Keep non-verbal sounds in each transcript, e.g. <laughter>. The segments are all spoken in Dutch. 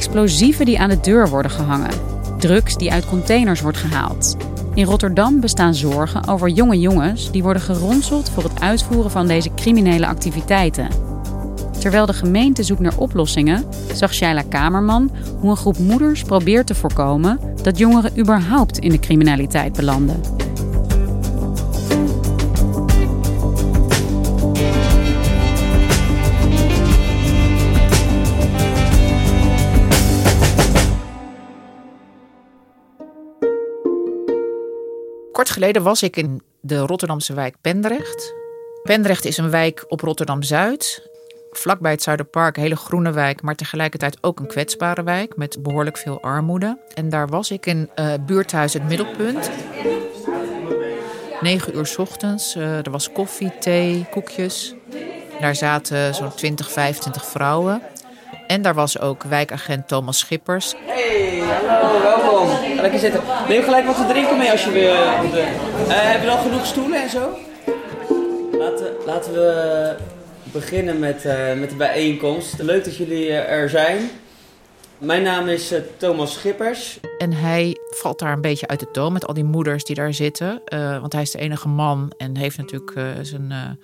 Explosieven die aan de deur worden gehangen. Drugs die uit containers wordt gehaald. In Rotterdam bestaan zorgen over jonge jongens die worden geronseld voor het uitvoeren van deze criminele activiteiten. Terwijl de gemeente zoekt naar oplossingen, zag Shaila Kamerman hoe een groep moeders probeert te voorkomen dat jongeren überhaupt in de criminaliteit belanden. Kort geleden was ik in de Rotterdamse wijk Pendrecht. Pendrecht is een wijk op Rotterdam-Zuid. Vlakbij het Zuiderpark, hele groene wijk, maar tegelijkertijd ook een kwetsbare wijk met behoorlijk veel armoede. En daar was ik in uh, buurthuis Het Middelpunt. 9 uur s ochtends. Uh, er was koffie, thee, koekjes. Daar zaten zo'n 20, 25 vrouwen. En daar was ook wijkagent Thomas Schippers. Hey, hallo, welkom. Lekker zitten. Neem gelijk wat te drinken mee als je weer. Uh, hebben we al genoeg stoelen en zo? Laten, laten we beginnen met, uh, met de bijeenkomst. Leuk dat jullie er zijn. Mijn naam is uh, Thomas Schippers. En hij valt daar een beetje uit de toon met al die moeders die daar zitten. Uh, want hij is de enige man en heeft natuurlijk zijn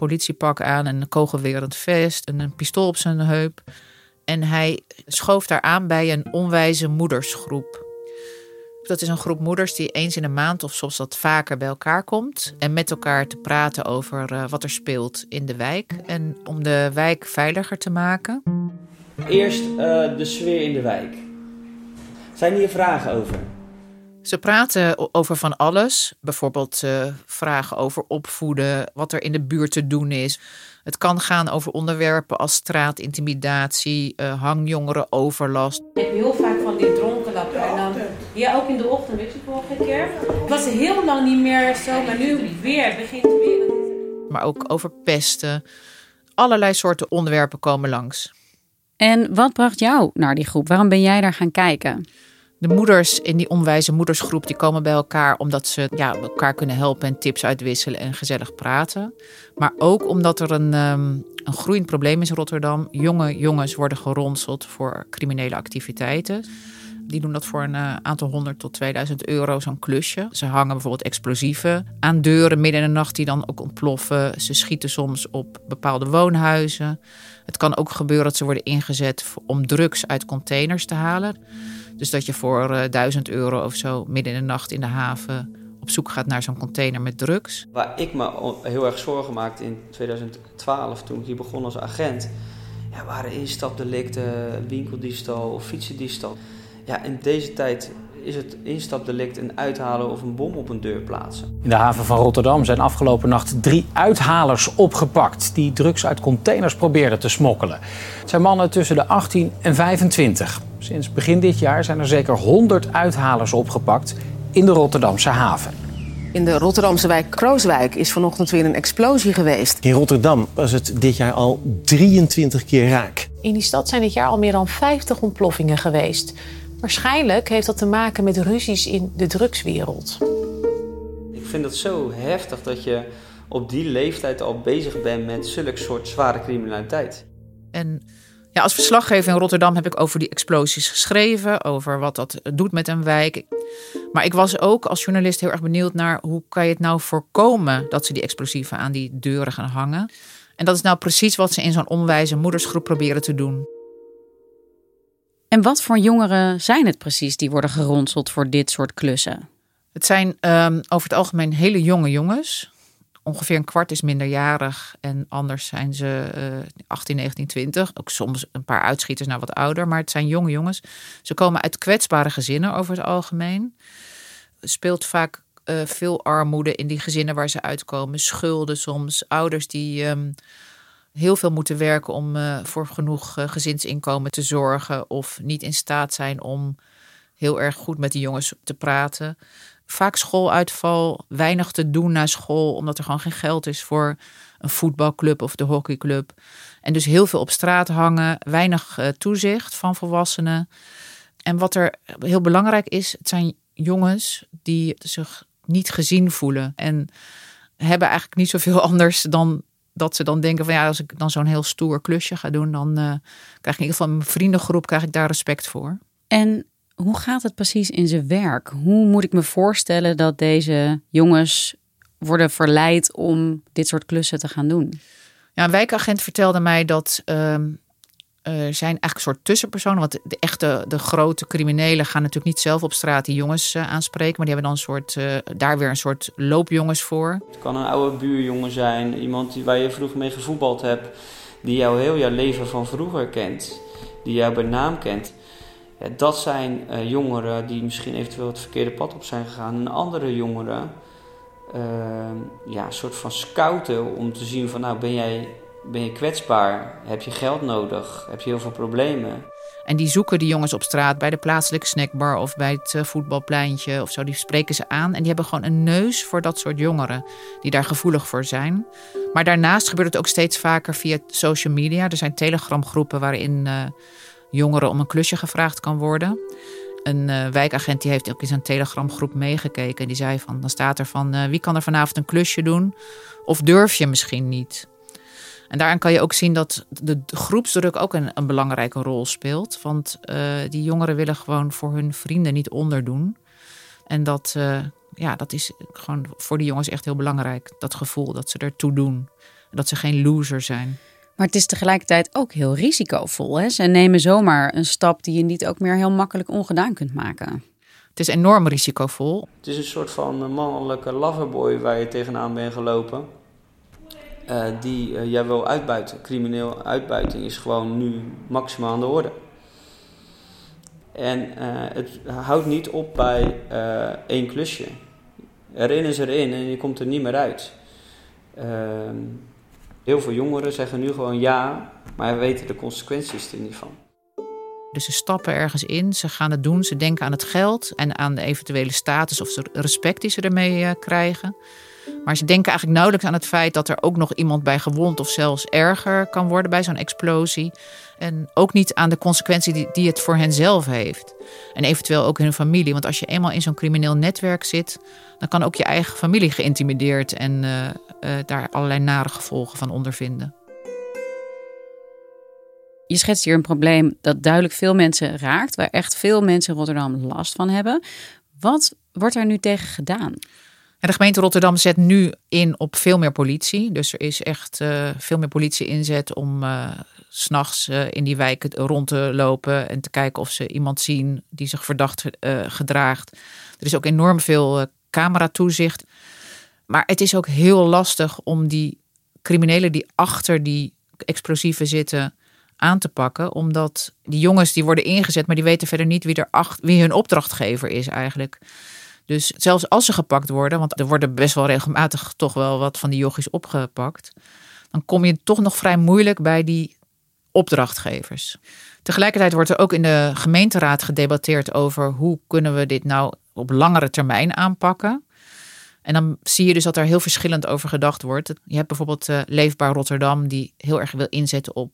politiepak aan en een kogelwerend vest en een pistool op zijn heup. En hij schoof daar aan bij een onwijze moedersgroep. Dat is een groep moeders die eens in een maand of soms wat vaker bij elkaar komt. En met elkaar te praten over uh, wat er speelt in de wijk. En om de wijk veiliger te maken. Eerst uh, de sfeer in de wijk. Zijn hier vragen over? Ze praten over van alles. Bijvoorbeeld uh, vragen over opvoeden, wat er in de buurt te doen is. Het kan gaan over onderwerpen als straatintimidatie, uh, hangjongerenoverlast. Ik heb heel vaak van die dronken lappen. En dan, ja, ook in de ochtend, weet je, vorige keer. Het was heel lang niet meer zo, maar nu weer, begint weer. Maar ook over pesten. Allerlei soorten onderwerpen komen langs. En wat bracht jou naar die groep? Waarom ben jij daar gaan kijken? De moeders in die onwijze moedersgroep die komen bij elkaar omdat ze ja, elkaar kunnen helpen en tips uitwisselen en gezellig praten. Maar ook omdat er een, um, een groeiend probleem is in Rotterdam. Jonge jongens worden geronseld voor criminele activiteiten. Die doen dat voor een uh, aantal honderd tot 2000 euro, zo'n klusje. Ze hangen bijvoorbeeld explosieven aan deuren midden in de nacht die dan ook ontploffen. Ze schieten soms op bepaalde woonhuizen. Het kan ook gebeuren dat ze worden ingezet om drugs uit containers te halen. Dus dat je voor uh, 1000 euro of zo midden in de nacht in de haven op zoek gaat naar zo'n container met drugs. Waar ik me heel erg zorgen maakte in 2012 toen ik hier begon als agent. Ja, waren instapdelicten, winkeldiefstal of fietsendiefstal. Ja, in deze tijd is het instapdelict een uithalen of een bom op een deur plaatsen. In de haven van Rotterdam zijn afgelopen nacht drie uithalers opgepakt... die drugs uit containers probeerden te smokkelen. Het zijn mannen tussen de 18 en 25. Sinds begin dit jaar zijn er zeker 100 uithalers opgepakt in de Rotterdamse haven. In de Rotterdamse wijk Krooswijk is vanochtend weer een explosie geweest. In Rotterdam was het dit jaar al 23 keer raak. In die stad zijn dit jaar al meer dan 50 ontploffingen geweest. Waarschijnlijk heeft dat te maken met ruzies in de drugswereld. Ik vind het zo heftig dat je op die leeftijd al bezig bent met zulke soort zware criminaliteit. En Ja, als verslaggever in Rotterdam heb ik over die explosies geschreven, over wat dat doet met een wijk. Maar ik was ook als journalist heel erg benieuwd naar hoe kan je het nou voorkomen dat ze die explosieven aan die deuren gaan hangen. En dat is nou precies wat ze in zo'n onwijze moedersgroep proberen te doen. En wat voor jongeren zijn het precies die worden geronseld voor dit soort klussen? Het zijn um, over het algemeen hele jonge jongens. Ongeveer een kwart is minderjarig en anders zijn ze uh, 18, 19, 20. Ook soms een paar uitschieters naar wat ouder, maar het zijn jonge jongens. Ze komen uit kwetsbare gezinnen over het algemeen. Speelt vaak uh, veel armoede in die gezinnen waar ze uitkomen. Schulden soms, ouders die um, heel veel moeten werken om uh, voor genoeg uh, gezinsinkomen te zorgen. Of niet in staat zijn om heel erg goed met die jongens te praten. Vaak schooluitval, weinig te doen na school, omdat er gewoon geen geld is voor een voetbalclub of de hockeyclub. En dus heel veel op straat hangen, weinig uh, toezicht van volwassenen. En wat er heel belangrijk is, het zijn jongens die zich niet gezien voelen. En hebben eigenlijk niet zoveel <laughs> anders dan dat ze dan denken van ja, als ik dan zo'n heel stoer klusje ga doen, dan uh, krijg ik in ieder geval mijn vriendengroep krijg ik daar respect voor. En hoe gaat het precies in zijn werk? Hoe moet ik me voorstellen dat deze jongens worden verleid om dit soort klussen te gaan doen? Ja, een wijkagent vertelde mij dat uh, er zijn eigenlijk een soort tussenpersonen. Want de echte, de grote criminelen gaan natuurlijk niet zelf op straat die jongens uh, aanspreken. Maar die hebben dan een soort, uh, daar weer een soort loopjongens voor. Het kan een oude buurjongen zijn. Iemand die, waar je vroeger mee gevoetbald hebt. Die jou heel jouw leven van vroeger kent. Die jou bij naam kent. Dat zijn uh, jongeren die misschien eventueel het verkeerde pad op zijn gegaan. En andere jongeren, ja, een soort van scouten om te zien van nou ben jij ben je kwetsbaar? Heb je geld nodig? Heb je heel veel problemen? En die zoeken die jongens op straat bij de plaatselijke snackbar of bij het uh, voetbalpleintje of zo. Die spreken ze aan en die hebben gewoon een neus voor dat soort jongeren die daar gevoelig voor zijn. Maar daarnaast gebeurt het ook steeds vaker via social media. Er zijn telegramgroepen waarin uh, jongeren om een klusje gevraagd kan worden. Een uh, wijkagent die heeft ook in zijn telegramgroep meegekeken. En die zei van, dan staat er van, wie kan er vanavond een klusje doen? Of durf je misschien niet? En daarin kan je ook zien dat de groepsdruk ook een, een belangrijke rol speelt. Want uh, die jongeren willen gewoon voor hun vrienden niet onderdoen. En dat, ja, dat is gewoon voor die jongens echt heel belangrijk. Dat gevoel dat ze ertoe doen. Dat ze geen loser zijn. Maar het is tegelijkertijd ook heel risicovol. Hè? Ze nemen zomaar een stap die je niet ook meer heel makkelijk ongedaan kunt maken. Het is enorm risicovol. Het is een soort van mannelijke loverboy waar je tegenaan bent gelopen. Uh, die uh, jij wil uitbuiten. Crimineel uitbuiting is gewoon nu maximaal aan de orde. En uh, het houdt niet op bij één klusje. Erin is erin en je komt er niet meer uit. Heel veel jongeren zeggen nu gewoon ja, maar weten de consequenties er niet van. Dus ze stappen ergens in, ze gaan het doen, ze denken aan het geld en aan de eventuele status of respect die ze ermee krijgen. Maar ze denken eigenlijk nauwelijks aan het feit dat er ook nog iemand bij gewond of zelfs erger kan worden bij zo'n explosie. En ook niet aan de consequentie die, die het voor hen zelf heeft. En eventueel ook hun familie. Want als je eenmaal in zo'n crimineel netwerk zit, dan kan ook je eigen familie geïntimideerd en uh, uh, daar allerlei nare gevolgen van ondervinden. Je schetst hier een probleem dat duidelijk veel mensen raakt, waar echt veel mensen in Rotterdam last van hebben. Wat wordt er nu tegen gedaan? En de gemeente Rotterdam zet nu in op veel meer politie. Dus er is echt uh, veel meer politie inzet om uh, s'nachts uh, in die wijken rond te lopen en te kijken of ze iemand zien die zich verdacht gedraagt. Er is ook enorm veel cameratoezicht. Maar het is ook heel lastig om die criminelen die achter die explosieven zitten aan te pakken. Omdat die jongens die worden ingezet, maar die weten verder niet wie, er wie hun opdrachtgever is eigenlijk. Dus zelfs als ze gepakt worden, want er worden best wel regelmatig toch wel wat van die yogis opgepakt, dan kom je toch nog vrij moeilijk bij die opdrachtgevers. Tegelijkertijd wordt er ook in de gemeenteraad gedebatteerd over hoe kunnen we dit nou op langere termijn aanpakken. En dan zie je dus dat er heel verschillend over gedacht wordt. Je hebt bijvoorbeeld uh, Leefbaar Rotterdam, die heel erg wil inzetten op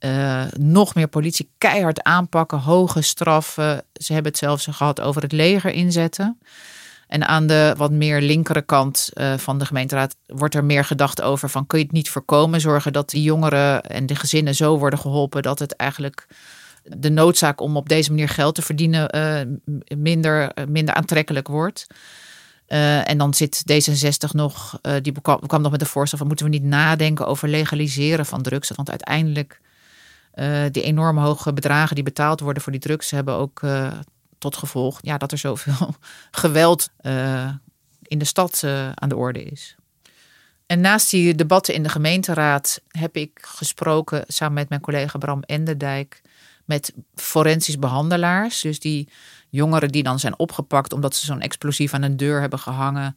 uh, nog meer politie keihard aanpakken, hoge straffen. Ze hebben het zelfs gehad over het leger inzetten. En aan de wat meer linkere kant uh, van de gemeenteraad wordt er meer gedacht over van kun je het niet voorkomen, zorgen dat die jongeren en de gezinnen zo worden geholpen dat het eigenlijk de noodzaak om op deze manier geld te verdienen uh, minder, minder aantrekkelijk wordt. En dan zit D66 nog, die kwam, nog met een voorstel van moeten we niet nadenken over legaliseren van drugs. Want uiteindelijk uh, die enorm hoge bedragen die betaald worden voor die drugs hebben ook tot gevolg ja, dat er zoveel <laughs> geweld in de stad aan de orde is. En naast die debatten in de gemeenteraad heb ik gesproken samen met mijn collega Bram Enderdijk met forensisch behandelaars. Dus die jongeren die dan zijn opgepakt omdat ze zo'n explosief aan een deur hebben gehangen.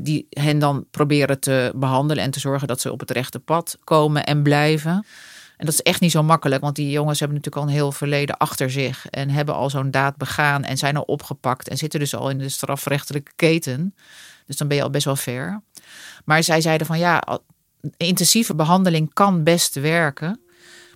Die hen dan proberen te behandelen en te zorgen dat ze op het rechte pad komen en blijven. En dat is echt niet zo makkelijk, want die jongens hebben natuurlijk al een heel verleden achter zich en hebben al zo'n daad begaan en zijn al opgepakt en zitten dus al in de strafrechtelijke keten. Dus dan ben je al best wel ver. Maar zij zeiden van ja, intensieve behandeling kan best werken.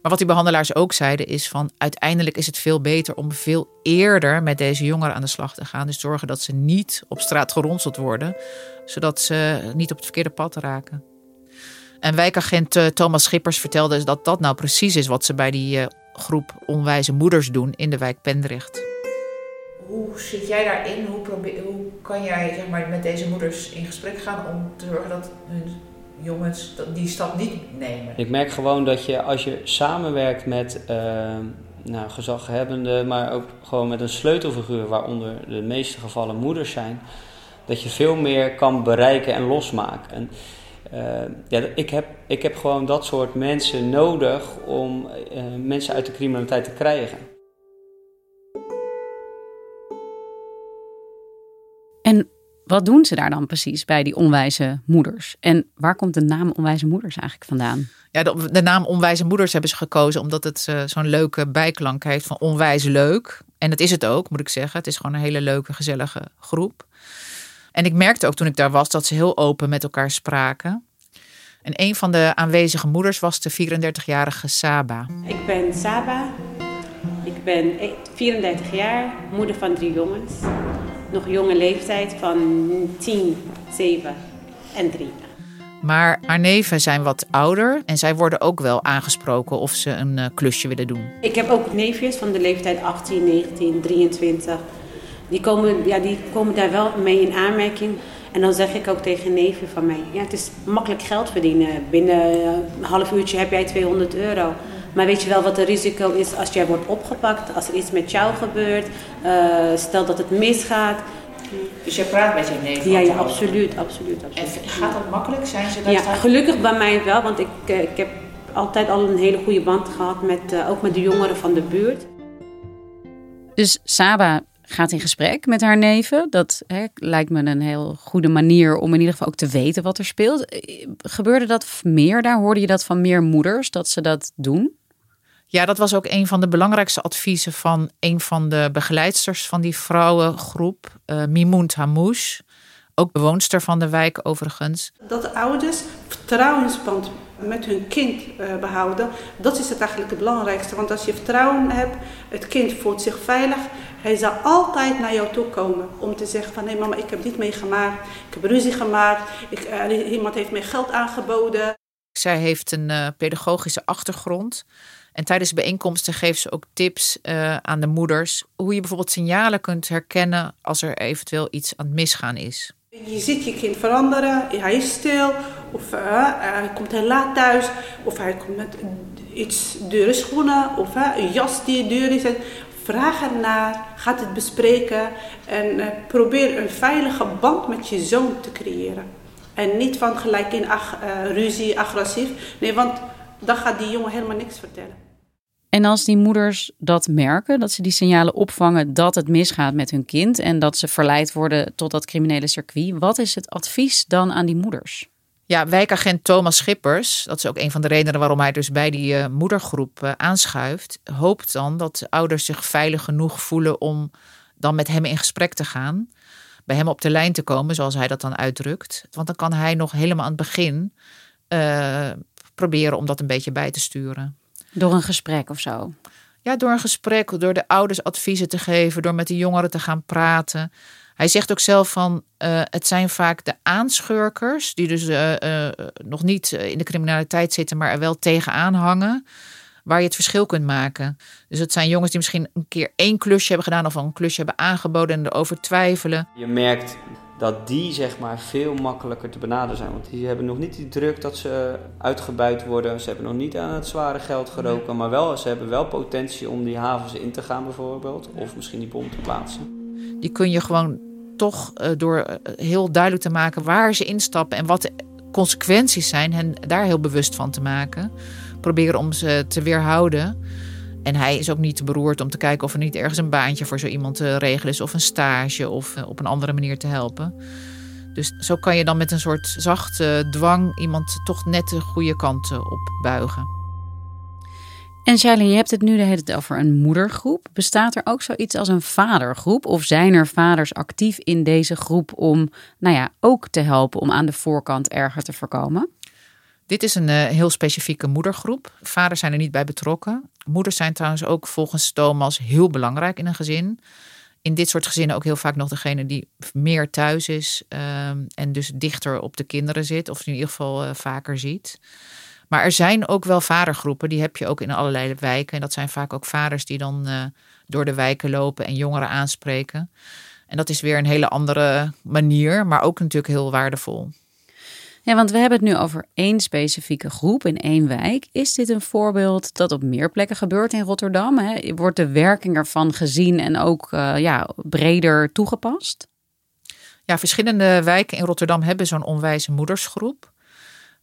Maar wat die behandelaars ook zeiden is van uiteindelijk is het veel beter om veel eerder met deze jongeren aan de slag te gaan. Dus zorgen dat ze niet op straat geronseld worden, zodat ze niet op het verkeerde pad raken. En wijkagent eh, Thomas Schippers vertelde dat dat nou precies is wat ze bij die eh, groep onwijze moeders doen in de wijk Pendrecht. Hoe zit jij daarin? Hoe, probeer, hoe kan jij zeg maar, met deze moeders in gesprek gaan om te zorgen dat hun jongens die stap niet nemen. Ik merk gewoon dat je als je samenwerkt met uh, nou, gezaghebbenden, maar ook gewoon met een sleutelfiguur, waaronder de meeste gevallen moeders zijn, dat je veel meer kan bereiken en losmaken. En, uh, ja, ik, heb, ik heb gewoon dat soort mensen nodig om uh, mensen uit de criminaliteit te krijgen. En wat doen ze daar dan precies bij die onwijze moeders? En waar komt de naam onwijze moeders eigenlijk vandaan? Ja, de, de naam onwijze moeders hebben ze gekozen omdat het uh, zo'n leuke bijklank heeft van onwijs leuk. En dat is het ook, moet ik zeggen. Het is gewoon een hele leuke, gezellige groep. En ik merkte ook toen ik daar was dat ze heel open met elkaar spraken. En een van de aanwezige moeders was de 34-jarige Saba. Ik ben Saba. Ik ben 34 jaar, moeder van drie jongens nog jonge leeftijd van 10, 7 en 3. Maar haar neven zijn wat ouder en zij worden ook wel aangesproken of ze een uh, klusje willen doen. Ik heb ook neefjes van de leeftijd 18, 19, 23. Die komen, ja, die komen daar wel mee in aanmerking. En dan zeg ik ook tegen neefje van mij: ja, het is makkelijk geld verdienen. Binnen een half uurtje heb jij 200 euro. Maar weet je wel wat het risico is als jij wordt opgepakt, als er iets met jou gebeurt, uh, stel dat het misgaat. Dus je praat met je neef? Ja, ja absoluut, absoluut, absoluut. En gaat dat makkelijk? Zijn ze daar ja, gelukkig bij mij wel, want ik, uh, ik heb altijd al een hele goede band gehad met uh, ook met de jongeren van de buurt. Dus Saba gaat in gesprek met haar neven. Dat hè, lijkt me een heel goede manier om in ieder geval ook te weten wat er speelt. Gebeurde dat meer daar? Hoorde je dat van meer moeders dat ze dat doen? Ja, dat was ook een van de belangrijkste adviezen van een van de begeleidsters van die vrouwengroep, uh, Mimoun Hamouche. Ook bewoonster van de wijk overigens. Dat de ouders vertrouwensband met hun kind uh, behouden, dat is het eigenlijk het belangrijkste. Want als je vertrouwen hebt, het kind voelt zich veilig, hij zal altijd naar jou toe komen om te zeggen van hé hey mama, ik heb dit meegemaakt, ik heb ruzie gemaakt, ik, uh, iemand heeft mij geld aangeboden. Zij heeft een uh, pedagogische achtergrond. En tijdens bijeenkomsten geeft ze ook tips uh, aan de moeders hoe je bijvoorbeeld signalen kunt herkennen als er eventueel iets aan het misgaan is. Je ziet je kind veranderen, hij is stil, of uh, hij komt heel laat thuis, of hij komt met iets dure schoenen, of uh, een jas die duur is. Vraag ernaar, ga het bespreken en probeer een veilige band met je zoon te creëren. En niet van gelijk in ag ruzie, agressief. Nee, want dan gaat die jongen helemaal niks vertellen. En als die moeders dat merken, dat ze die signalen opvangen dat het misgaat met hun kind en dat ze verleid worden tot dat criminele circuit, wat is het advies dan aan die moeders? Ja, wijkagent Thomas Schippers, dat is ook een van de redenen waarom hij dus bij die uh, moedergroep uh, aanschuift, hoopt dan dat de ouders zich veilig genoeg voelen om dan met hem in gesprek te gaan, bij hem op de lijn te komen, zoals hij dat dan uitdrukt. Want dan kan hij nog helemaal aan het begin uh, proberen om dat een beetje bij te sturen. Door een gesprek of zo? Ja, door een gesprek, door de ouders adviezen te geven, door met de jongeren te gaan praten. Hij zegt ook zelf van uh, het zijn vaak de aanschurkers die dus uh, uh, nog niet in de criminaliteit zitten, maar er wel tegenaan hangen, waar je het verschil kunt maken. Dus het zijn jongens die misschien een keer één klusje hebben gedaan of al een klusje hebben aangeboden en erover twijfelen. Je merkt dat die zeg maar veel makkelijker te benaderen zijn. Want die hebben nog niet die druk dat ze uitgebuit worden. Ze hebben nog niet aan het zware geld geroken. Maar wel, ze hebben wel potentie om die havens in te gaan bijvoorbeeld. Of misschien die bom te plaatsen. Die kun je gewoon toch uh, door uh, heel duidelijk te maken waar ze instappen en wat de consequenties zijn, hen daar heel bewust van te maken. Proberen om ze te weerhouden. En hij is ook niet te beroerd om te kijken of er niet ergens een baantje voor zo iemand te regelen is, of een stage, of uh, op een andere manier te helpen. Dus zo kan je dan met een soort zachte dwang iemand toch net de goede kant op buigen. En Shailene, je hebt het nu de hele tijd over een moedergroep. Bestaat er ook zoiets als een vadergroep? Of zijn er vaders actief in deze groep om nou ja, ook te helpen om aan de voorkant erger te voorkomen? Dit is een uh, heel specifieke moedergroep. Vaders zijn er niet bij betrokken. Moeders zijn trouwens ook volgens Thomas heel belangrijk in een gezin. In dit soort gezinnen ook heel vaak nog degene die meer thuis is um, en dus dichter op de kinderen zit, of in ieder geval uh, vaker ziet. Maar er zijn ook wel vadergroepen, die heb je ook in allerlei wijken. En dat zijn vaak ook vaders die dan uh, door de wijken lopen en jongeren aanspreken. En dat is weer een hele andere manier, maar ook natuurlijk heel waardevol. Ja, want we hebben het nu over één specifieke groep in één wijk. Is dit een voorbeeld dat op meer plekken gebeurt in Rotterdam? Hè? Wordt de werking ervan gezien en ook uh, ja, breder toegepast? Ja, verschillende wijken in Rotterdam hebben zo'n onwijze moedersgroep.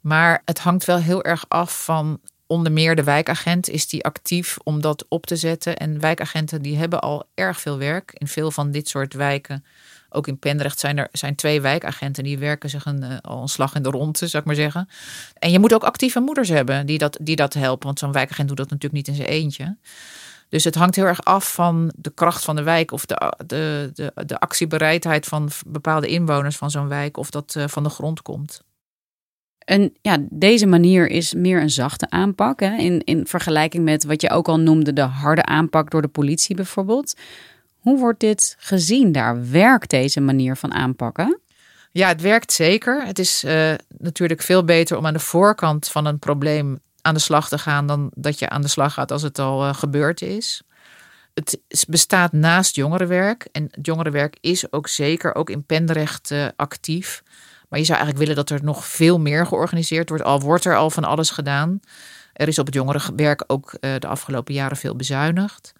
Maar het hangt wel heel erg af van onder meer de wijkagent. Is die actief om dat op te zetten? En wijkagenten die hebben al erg veel werk. In veel van dit soort wijken, ook in Pendrecht, zijn er zijn twee wijkagenten. Die werken zich een, uh, al een slag in de ronde, zou ik maar zeggen. En je moet ook actieve moeders hebben die dat, die dat helpen. Want zo'n wijkagent doet dat natuurlijk niet in zijn eentje. Dus het hangt heel erg af van de kracht van de wijk of de, de, de, de actiebereidheid van bepaalde inwoners van zo'n wijk, of dat uh, van de grond komt. En ja, deze manier is meer een zachte aanpak. Hè? In, in vergelijking met wat je ook al noemde, de harde aanpak door de politie bijvoorbeeld. Hoe wordt dit gezien daar? Werkt deze manier van aanpakken? Ja, het werkt zeker. Het is uh, natuurlijk veel beter om aan de voorkant van een probleem aan de slag te gaan dan dat je aan de slag gaat als het al uh, gebeurd is. Het bestaat naast jongerenwerk. En jongerenwerk is ook zeker ook in Pendrecht uh, actief. Maar je zou eigenlijk willen dat er nog veel meer georganiseerd wordt. Al wordt er al van alles gedaan. Er is op het jongerenwerk ook uh, de afgelopen jaren veel bezuinigd.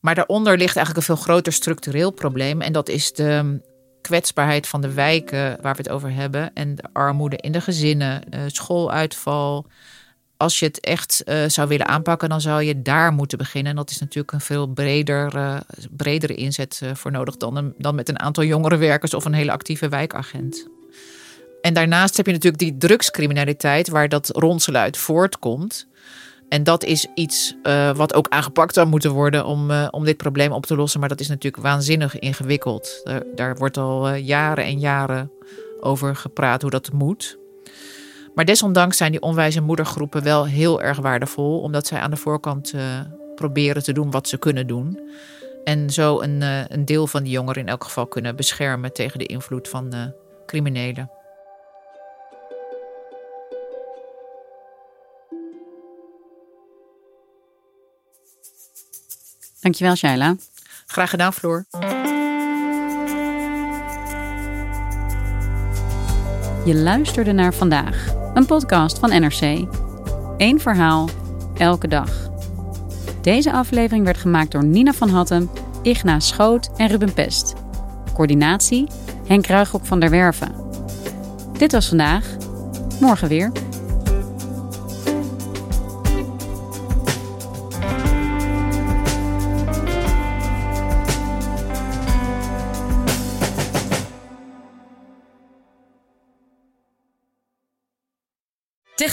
Maar daaronder ligt eigenlijk een veel groter structureel probleem. En dat is de kwetsbaarheid van de wijken waar we het over hebben. En de armoede in de gezinnen, uh, schooluitval. Als je het echt uh, zou willen aanpakken, dan zou je daar moeten beginnen. En dat is natuurlijk een veel breder, bredere inzet voor nodig dan, dan met een aantal jongerenwerkers of een hele actieve wijkagent. En daarnaast heb je natuurlijk die drugscriminaliteit waar dat ronselen uit voortkomt. En dat is iets uh, wat ook aangepakt zou moeten worden om, uh, om dit probleem op te lossen. Maar dat is natuurlijk waanzinnig ingewikkeld. Daar, wordt al uh, jaren en jaren over gepraat hoe dat moet. Maar desondanks zijn die onwijze moedergroepen wel heel erg waardevol. Omdat zij aan de voorkant proberen te doen wat ze kunnen doen. En zo een, een deel van die jongeren in elk geval kunnen beschermen tegen de invloed van criminelen. Dankjewel, Shaila. Graag gedaan, Floor. Je luisterde naar vandaag, een podcast van NRC. Eén verhaal, elke dag. Deze aflevering werd gemaakt door Nina van Hattem, Igna Schoot en Ruben Pest. Coördinatie Henk Ruigrok van der Werven. Dit was vandaag. Morgen weer.